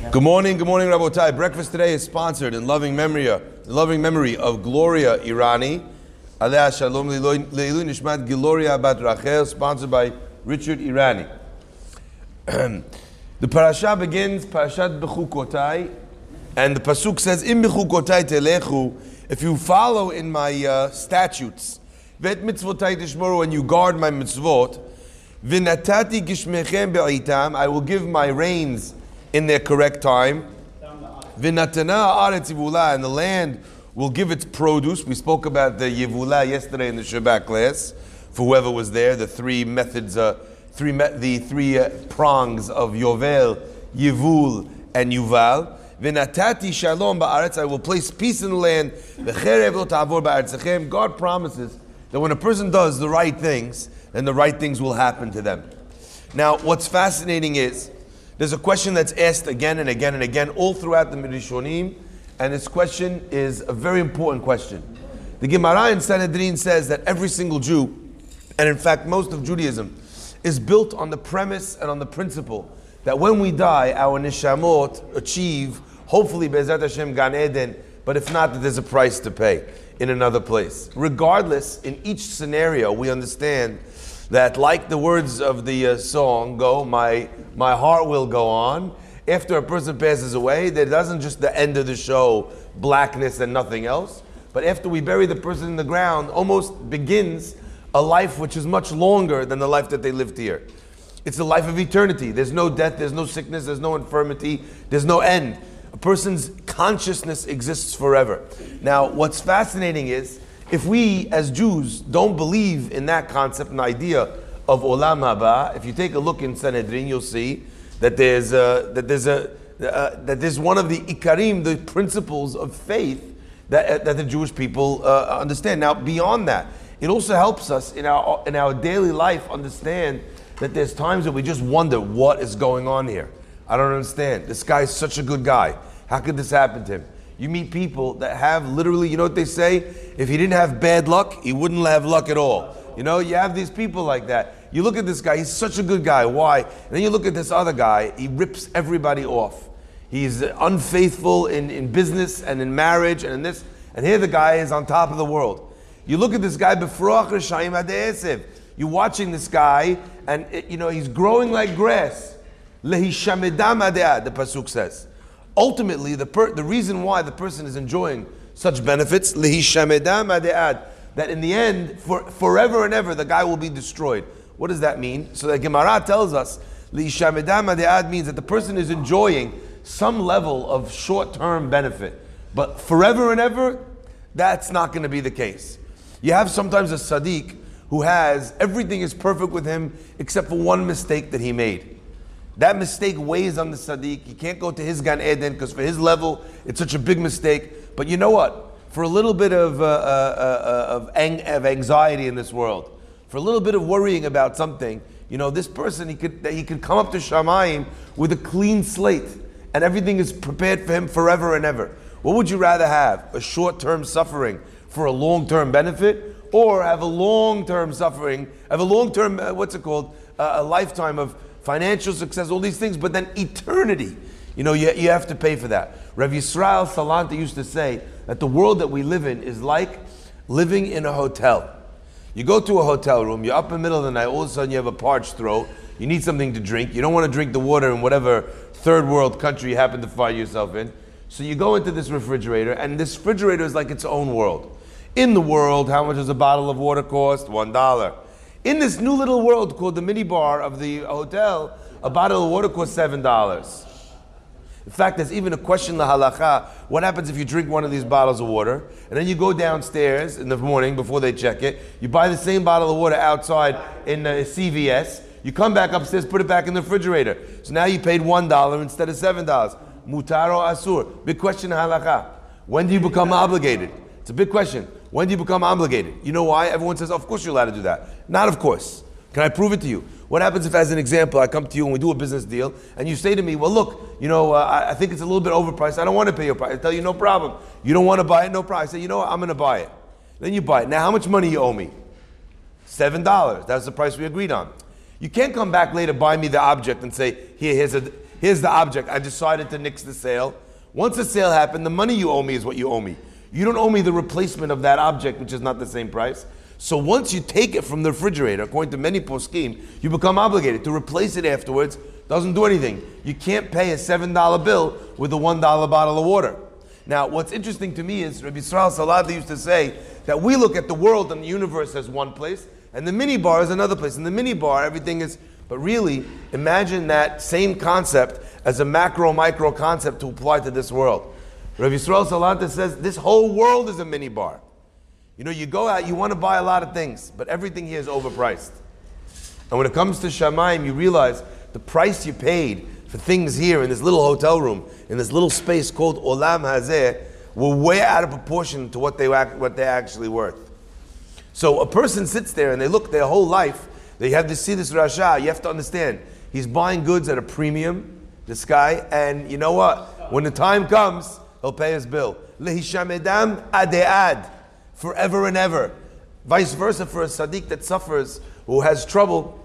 Good morning, good morning, Rabotai. Breakfast today is sponsored in loving memory, in loving memory of Gloria Irani. Alea Shalom Leilu Nishmat Gloria Bat Rachel, sponsored by Richard Irani. the parasha begins, Parashat Bechukotai, and the pasuk says, "Im Bechukotai telechu." If you follow in my uh, statutes, vet mitzvotai tishmoru, and you guard my mitzvot, v'natati gishmechem be'itam, I will give my rains in their correct time. And the land will give its produce. We spoke about the yivula yesterday in the Shabbat class. For whoever was there, the three methods, uh, three me- the three uh, prongs of Yovel, Yivul, and Yuval. V'natati shalom ba'aretz, I will place peace in the land. God promises that when a person does the right things, then the right things will happen to them. Now, what's fascinating is there's a question that's asked again and again and again all throughout the Mirishonim, and this question is a very important question. The Gemara in Sanhedrin says that every single Jew, and in fact most of Judaism, is built on the premise and on the principle that when we die, our nishamot achieve, hopefully Bezat Hashem Gan Eden, but if not, that there's a price to pay in another place. Regardless, in each scenario, we understand that, like the words of the uh, song go, my, my heart will go on. After a person passes away, there doesn't just the end of the show, blackness and nothing else. But after we bury the person in the ground, almost begins a life which is much longer than the life that they lived here. It's the life of eternity. There's no death, there's no sickness, there's no infirmity, there's no end. A person's consciousness exists forever. Now, what's fascinating is if we as Jews don't believe in that concept and idea of Olam Haba, if you take a look in Sanhedrin, you'll see that there's a, that there's a uh, that there's one of the ikarim, the principles of faith that, that the Jewish people uh, understand. Now, beyond that, it also helps us in our in our daily life understand that there's times that we just wonder what is going on here. I don't understand. This guy is such a good guy. How could this happen to him? You meet people that have literally, you know what they say? If he didn't have bad luck, he wouldn't have luck at all. You know, you have these people like that. You look at this guy, he's such a good guy. Why? And then you look at this other guy, he rips everybody off. He's unfaithful in, in business and in marriage and in this. And here the guy is on top of the world. You look at this guy. You're watching this guy, and it, you know he's growing like grass. The pasuk says. Ultimately, the per, the reason why the person is enjoying such benefits, that in the end, for forever and ever, the guy will be destroyed. What does that mean? So the Gemara tells us, means that the person is enjoying some level of short-term benefit, but forever and ever, that's not going to be the case. You have sometimes a Sadiq who has everything is perfect with him except for one mistake that he made. That mistake weighs on the Sadiq. He can't go to his Gan Eden because for his level, it's such a big mistake. But you know what? For a little bit of, uh, uh, uh, of, ang- of anxiety in this world, for a little bit of worrying about something, you know, this person, he could, he could come up to Shamayim with a clean slate and everything is prepared for him forever and ever. What would you rather have? A short term suffering for a long term benefit? Or have a long term suffering, have a long term, uh, what's it called? Uh, a lifetime of financial success, all these things, but then eternity. You know, you, you have to pay for that. Rav Yisrael Salanter used to say that the world that we live in is like living in a hotel. You go to a hotel room, you're up in the middle of the night, all of a sudden you have a parched throat, you need something to drink, you don't want to drink the water in whatever third world country you happen to find yourself in. So you go into this refrigerator, and this refrigerator is like its own world. In the world, how much does a bottle of water cost? One dollar. In this new little world called the mini bar of the hotel, a bottle of water costs seven dollars. In fact, there's even a question la halacha. What happens if you drink one of these bottles of water and then you go downstairs in the morning before they check it? You buy the same bottle of water outside in uh, CVS. You come back upstairs, put it back in the refrigerator. So now you paid one dollar instead of seven dollars. Mutaro asur. Big question halacha. When do you become obligated? It's a big question. When do you become obligated? You know why? Everyone says, of course you're allowed to do that. Not of course. Can I prove it to you? What happens if, as an example, I come to you and we do a business deal, and you say to me, "Well, look, you know, uh, I, I think it's a little bit overpriced. I don't want to pay your price." I tell you, "No problem. You don't want to buy it? No problem." I say, "You know what? I'm going to buy it." Then you buy it. Now, how much money you owe me? Seven dollars. That's the price we agreed on. You can't come back later, buy me the object, and say, "Here, here's a here's the object. I decided to nix the sale. Once the sale happened, the money you owe me is what you owe me. You don't owe me the replacement of that object, which is not the same price. So once you take it from the refrigerator, according to many poskim, you become obligated to replace it afterwards. Doesn't do anything. You can't pay a seven dollar bill with a one dollar bottle of water. Now, what's interesting to me is Rabbi Israel Salanter used to say that we look at the world and the universe as one place, and the minibar is another place. In the minibar, everything is. But really, imagine that same concept as a macro micro concept to apply to this world. Rabbi Israel Salanter says this whole world is a mini bar. You know, you go out, you want to buy a lot of things, but everything here is overpriced. And when it comes to Shamaim, you realize the price you paid for things here in this little hotel room, in this little space called Olam Hazeh, were way out of proportion to what they what they're actually worth. So a person sits there and they look their whole life. They have to see this Rasha. You have to understand, he's buying goods at a premium, this guy, and you know what? When the time comes, he'll pay his bill. Lehishamedam adead forever and ever. Vice versa for a sadiq that suffers, who has trouble,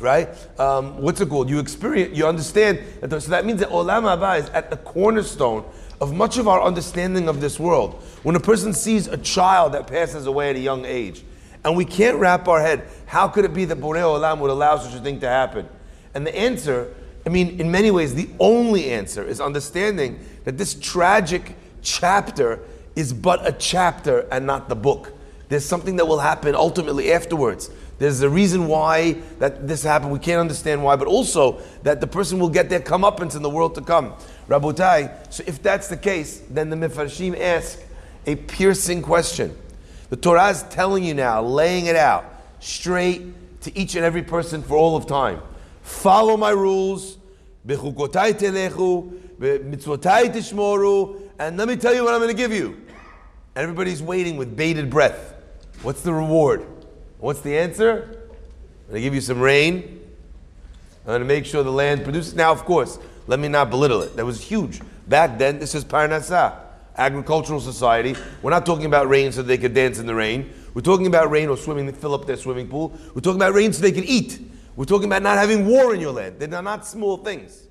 right? Um, what's it called? You experience, you understand. That, so that means that olam haba is at the cornerstone of much of our understanding of this world. When a person sees a child that passes away at a young age, and we can't wrap our head, how could it be that Borei Olam would allow such a thing to happen? And the answer, I mean, in many ways, the only answer is understanding that this tragic chapter is but a chapter and not the book. There's something that will happen ultimately afterwards. There's a reason why that this happened. We can't understand why, but also that the person will get their comeuppance in the world to come. Rabotai, so if that's the case, then the Mefarshim ask a piercing question. The Torah is telling you now, laying it out straight to each and every person for all of time. Follow my rules. Bechukotai telechu, mitzvotai tishmoru, and let me tell you what I'm going to give you. Everybody's waiting with bated breath. What's the reward? What's the answer? I'm going to give you some rain. I'm going to make sure the land produces. Now, of course, let me not belittle it. That was huge. Back then, this is Parnasah, agricultural society. We're not talking about rain so they could dance in the rain. We're talking about rain or swimming, fill up their swimming pool. We're talking about rain so they can eat. We're talking about not having war in your land. They're not small things.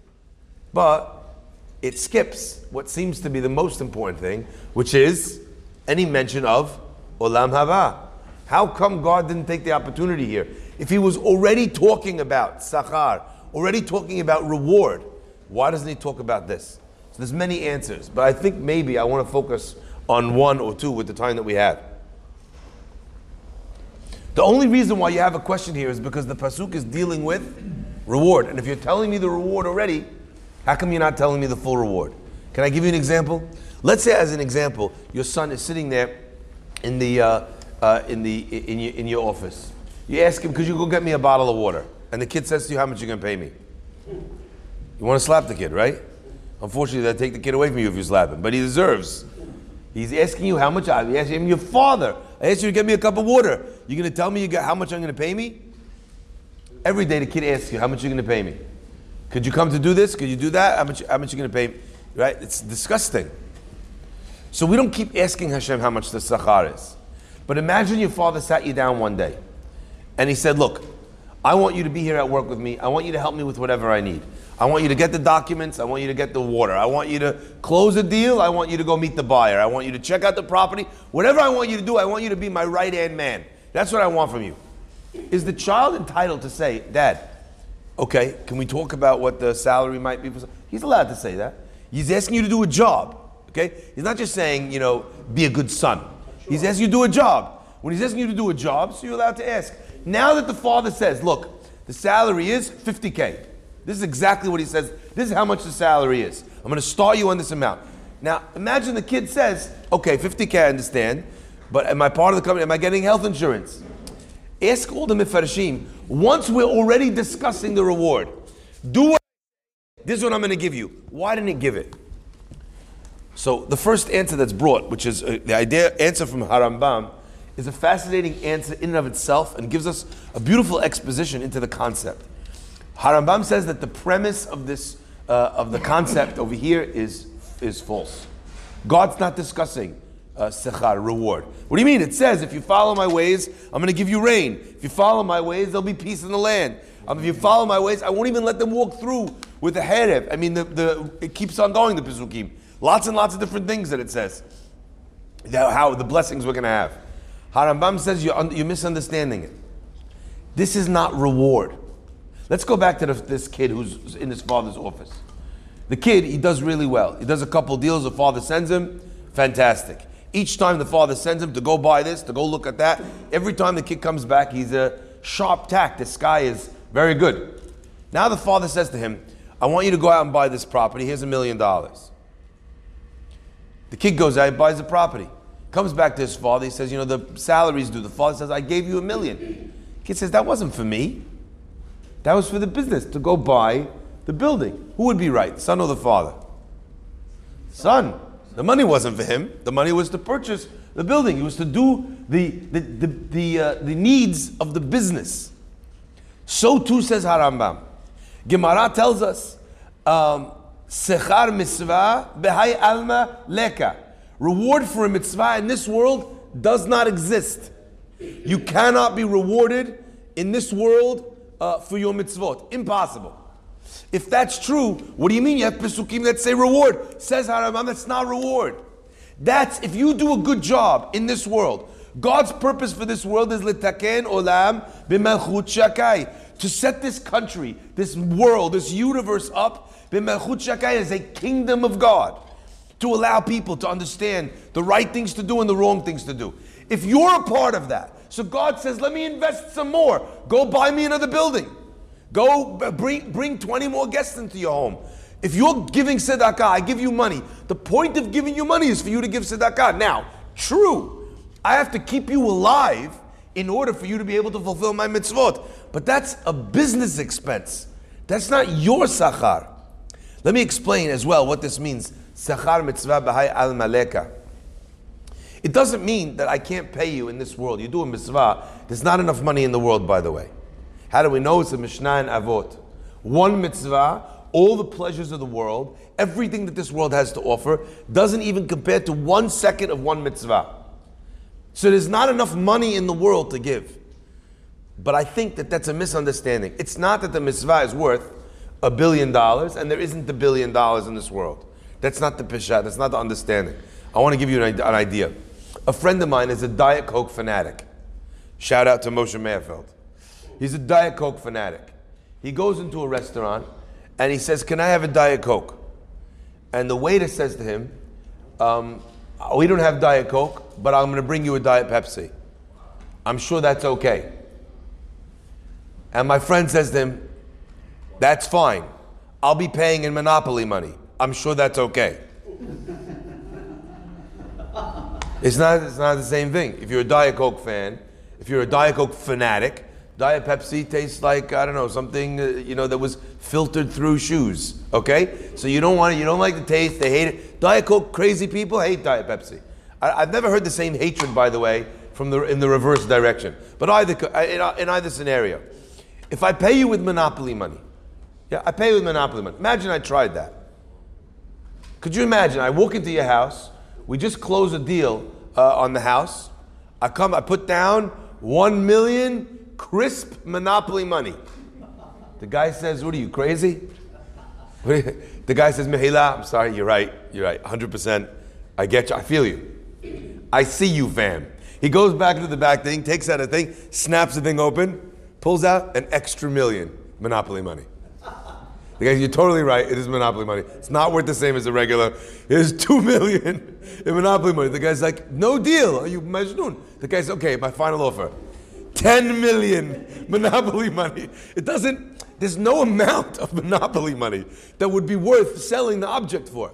But it skips what seems to be the most important thing, which is any mention of Olam Haba. How come God didn't take the opportunity here? If he was already talking about Sachar, already talking about reward, why doesn't he talk about this? So there's many answers, but I think maybe I want to focus on one or two with the time that we have. The only reason why you have a question here is because the pasuk is dealing with reward, and if you're telling me the reward already, how come you're not telling me the full reward? Can I give you an example? Let's say, as an example, your son is sitting there in the uh, uh, in the in your, in your office. You ask him, "Could you go get me a bottle of water?" And the kid says to you, "How much you gonna pay me?" You want to slap the kid, right? Unfortunately, they'll take the kid away from you if you slap him, but he deserves. He's asking you how much. I asked him, your father. I asked you to get me a cup of water. You're gonna tell me you got how much I'm gonna pay me? Every day the kid asks you, "How much you're gonna pay me?" Could you come to do this? Could you do that? How much? How much you gonna pay me? Right? It's disgusting. So we don't keep asking Hashem how much the sachar is. But imagine your father sat you down one day and he said, Look, I want you to be here at work with me. I want you to help me with whatever I need. I want you to get the documents. I want you to get the water. I want you to close a deal. I want you to go meet the buyer. I want you to check out the property. Whatever I want you to do, I want you to be my right hand man. That's what I want from you. Is the child entitled to say, Dad, okay, can we talk about what the salary might be? He's allowed to say that. He's asking you to do a job. Okay? He's not just saying, you know, be a good son. He's asking you to do a job. When he's asking you to do a job, so you're allowed to ask. Now that the father says, look, the salary is 50K. This is exactly what he says. This is how much the salary is. I'm going to start you on this amount. Now, imagine the kid says, okay, 50K, I understand, but am I part of the company? Am I getting health insurance? Ask all the mifarshim. Once we're already discussing the reward, do what this is what I'm going to give you. Why didn't he give it? So the first answer that's brought, which is uh, the idea answer from Harambam, is a fascinating answer in and of itself and gives us a beautiful exposition into the concept. Harambam says that the premise of this uh, of the concept over here is is false. God's not discussing uh, sechar, reward. What do you mean? It says, if you follow my ways, I'm going to give you rain. If you follow my ways, there'll be peace in the land. Um, if you follow my ways, I won't even let them walk through with the herev. I mean, the, the, it keeps on going, the Pesukim. Lots and lots of different things that it says. How the blessings we're going to have. Harambam says you're, you're misunderstanding it. This is not reward. Let's go back to the, this kid who's in his father's office. The kid, he does really well. He does a couple deals, the father sends him, fantastic. Each time the father sends him to go buy this, to go look at that, every time the kid comes back, he's a sharp tack. This guy is very good. Now the father says to him, I want you to go out and buy this property. Here's a million dollars. The kid goes out, buys the property. Comes back to his father. He says, You know, the salary's due. The father says, I gave you a million. Kid says, That wasn't for me. That was for the business to go buy the building. Who would be right, son or the father? Son. The money wasn't for him. The money was to purchase the building. It was to do the, the, the, the, uh, the needs of the business. So too says Harambam. Gemara tells us, um, Sechar mitzvah behai alma leka. Reward for a mitzvah in this world does not exist. You cannot be rewarded in this world uh, for your mitzvot. Impossible. If that's true, what do you mean you have pesukim that say reward? Says Harambam, that's not reward. That's if you do a good job in this world. God's purpose for this world is litaken olam b'melchut shakai. To set this country, this world, this universe up b'melchut shakai as a kingdom of God. To allow people to understand the right things to do and the wrong things to do. If you're a part of that, so God says, let me invest some more. Go buy me another building. Go bring, bring 20 more guests into your home. If you're giving tzedakah, I give you money. The point of giving you money is for you to give tzedakah. Now, true, I have to keep you alive in order for you to be able to fulfill my mitzvot. But that's a business expense. That's not your sachar. Let me explain as well what this means. Sachar mitzvah b'hai alma leka. It doesn't mean that I can't pay you in this world. You do a mitzvah. There's not enough money in the world, by the way. How do we know it's a Mishnah and Avot? One mitzvah, all the pleasures of the world, everything that this world has to offer, doesn't even compare to one second of one mitzvah. So there's not enough money in the world to give. But I think that that's a misunderstanding. It's not that the mitzvah is worth a billion dollars and there isn't a billion dollars in this world. That's not the pishat, that's not the understanding. I want to give you an, an idea. A friend of mine is a Diet Coke fanatic. Shout out to Moshe Mayerfeld. He's a Diet Coke fanatic. He goes into a restaurant and he says, Can I have a Diet Coke? And the waiter says to him, um, We don't have Diet Coke, but I'm going to bring you a Diet Pepsi. I'm sure that's okay. And my friend says to him, That's fine. I'll be paying in Monopoly money. I'm sure that's okay. It's not, it's not the same thing. If you're a Diet Coke fan, if you're a Diet Coke fanatic, Diet Pepsi tastes like, I don't know, something, uh, you know, that was filtered through shoes. Okay? So you don't want it, you don't like the taste, they hate it. Diet Coke crazy people hate Diet Pepsi. I, I've never heard the same hatred, by the way, from the, in the reverse direction. But either, in, in either scenario, if I pay you with Monopoly money, yeah, I pay you with Monopoly money. Imagine I tried that. Could you imagine? I walk into your house. We just close a deal uh, on the house. I come. I put down one million crisp monopoly money. The guy says, "What are you crazy?" The guy says, "Mehila, I'm sorry. You're right. You're right. 100. percent I get you. I feel you. I see you, fam." He goes back into the back thing, takes out a thing, snaps the thing open, pulls out an extra million monopoly money. The you're totally right. It is monopoly money. It's not worth the same as a regular. It is two million in monopoly money. The guy's like, no deal. Are you Majnun? The guy's okay. My final offer, ten million monopoly money. It doesn't. There's no amount of monopoly money that would be worth selling the object for.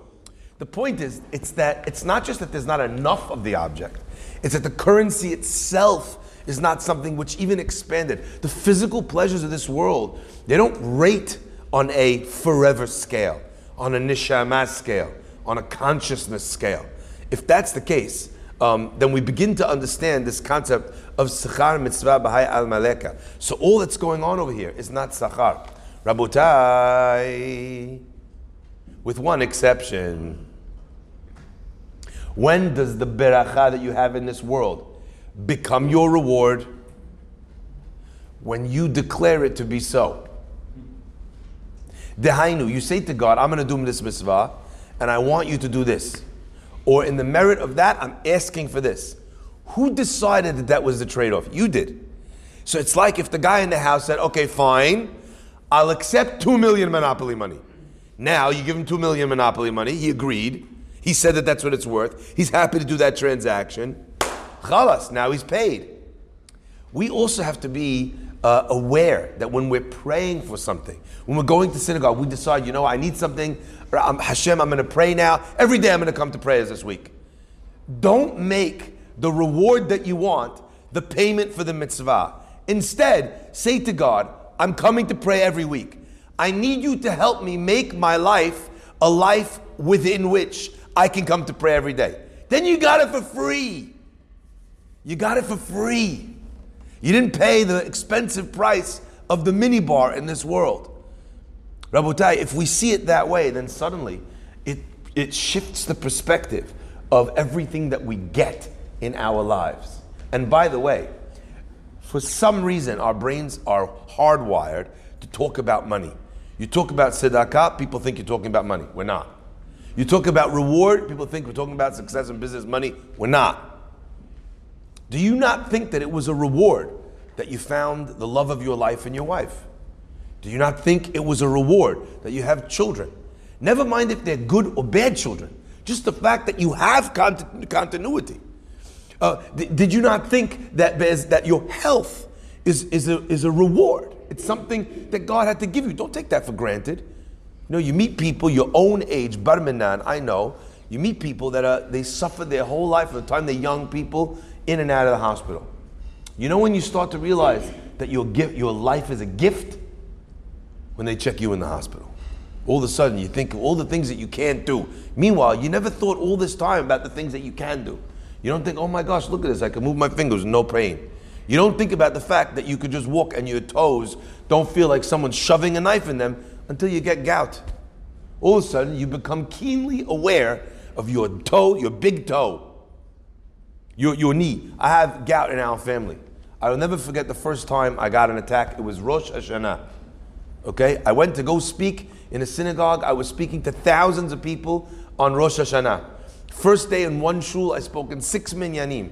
The point is, it's that it's not just that there's not enough of the object. It's that the currency itself is not something which even expanded. The physical pleasures of this world, they don't rate on a forever scale, on a nishama scale, on a consciousness scale. If that's the case, um, then we begin to understand this concept of sachar mitzvah b'hai alma leka. So all that's going on over here is not sachar. Rabotai, with one exception. When does the beracha that you have in this world become your reward? When you declare it to be so. Dehainu, you say to God, I'm going to do this mitzvah, and I want you to do this. Or in the merit of that, I'm asking for this. Who decided that that was the trade off? You did. So it's like if the guy in the house said, okay, fine, I'll accept two million monopoly money. Now you give him two million monopoly money. He agreed. He said that that's what it's worth. He's happy to do that transaction. Chalas, now he's paid. We also have to be uh, aware that when we're praying for something, when we're going to synagogue, we decide, you know, I need something. Hashem, I'm going to pray now. Every day I'm going to come to prayers this week. Don't make the reward that you want the payment for the mitzvah. Instead, say to God, I'm coming to pray every week. I need you to help me make my life a life within which I can come to pray every day. Then you got it for free. You got it for free. You didn't pay the expensive price of the minibar in this world. Rabotai, if we see it that way, then suddenly it, it shifts the perspective of everything that we get in our lives. And by the way, for some reason, our brains are hardwired to talk about money. You talk about tzedakah, people think you're talking about money. We're not. You talk about reward, people think we're talking about success in business, money. We're not. Do you not think that it was a reward that you found the love of your life in your wife? Do you not think it was a reward that you have children? Never mind if they're good or bad children, just the fact that you have cont- continuity. Uh, did you not think that, that your health is, is, a, is a reward? It's something that God had to give you. Don't take that for granted. You know, you meet people your own age, Barminan, I know. You meet people that are, they suffer their whole life from the time they're young people in and out of the hospital. You know when you start to realize that your gift, your life is a gift? When they check you in the hospital. All of a sudden you think of all the things that you can't do. Meanwhile, you never thought all this time about the things that you can do. You don't think, oh my gosh, look at this, I can move my fingers no pain. You don't think about the fact that you could just walk and your toes don't feel like someone's shoving a knife in them until you get gout. All of a sudden, you become keenly aware of your toe, your big toe, your, your knee. I have gout in our family. I will never forget the first time I got an attack. It was Rosh Hashanah. Okay? I went to go speak in a synagogue. I was speaking to thousands of people on Rosh Hashanah. First day in one shul, I spoke in six minyanim.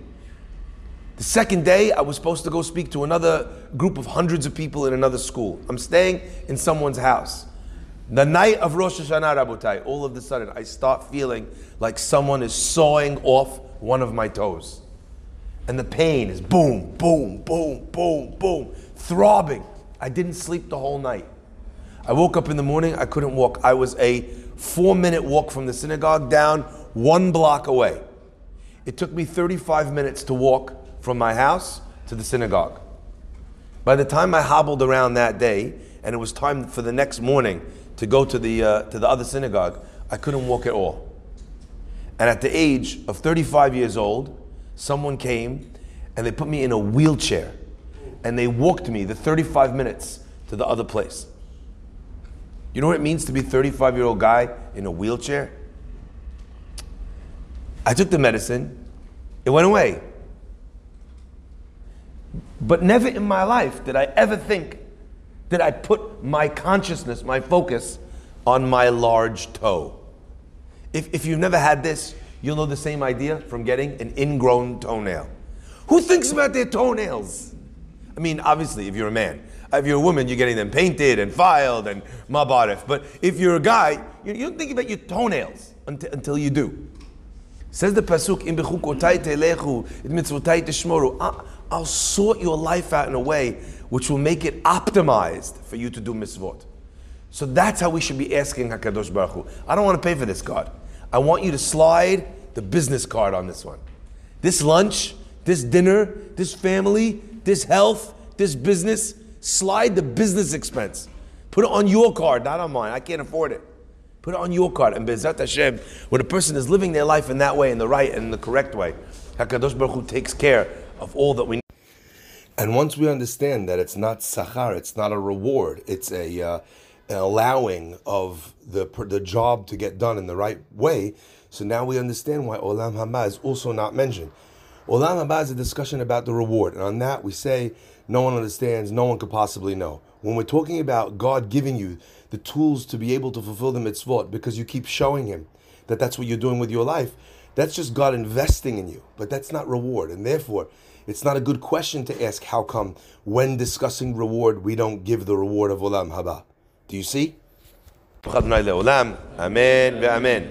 The second day, I was supposed to go speak to another group of hundreds of people in another school. I'm staying in someone's house. The night of Rosh Hashanah, Rabotai, all of a sudden, I start feeling like someone is sawing off one of my toes. And the pain is boom, boom, boom, boom, boom, throbbing. I didn't sleep the whole night. I woke up in the morning, I couldn't walk. I was a four minute walk from the synagogue down one block away. It took me 35 minutes to walk from my house to the synagogue. By the time I hobbled around that day, and it was time for the next morning to go to the, uh, to the other synagogue, I couldn't walk at all. And at the age of 35 years old, someone came and they put me in a wheelchair and they walked me the 35 minutes to the other place. You know what it means to be a 35 year old guy in a wheelchair? I took the medicine, it went away. But never in my life did I ever think that I put my consciousness, my focus on my large toe. If, if you've never had this, you'll know the same idea from getting an ingrown toenail. Who thinks about their toenails? I mean, obviously, if you're a man. If you're a woman, you're getting them painted and filed and mabarif. But if you're a guy, you, you don't think about your toenails until, until you do. Says the pasuk, "In telechu, mitzvotai tishmoru." I'll sort your life out in a way which will make it optimized for you to do mitzvot. So that's how we should be asking Hakadosh Baruch Hu. I don't want to pay for this card. I want you to slide the business card on this one. This lunch, this dinner, this family, this health, this business, slide the business expense. Put it on your card, not on mine. I can't afford it. Put it on your card. And Bezat Hashem, when a person is living their life in that way, in the right and the correct way, HaKadosh Baruch Hu takes care of all that we need. And once we understand that it's not sachar, it's not a reward, it's a uh, allowing of the the job to get done in the right way. So now we understand why olam haba is also not mentioned. Olam haba is a discussion about the reward, and on that we say no one understands, no one could possibly know. When we're talking about God giving you the tools to be able to fulfill the mitzvot because you keep showing him that that's what you're doing with your life, that's just God investing in you. But that's not reward. And therefore, it's not a good question to ask how come when discussing reward we don't give the reward of Olam Haba. Do you see? Amen ve'amen.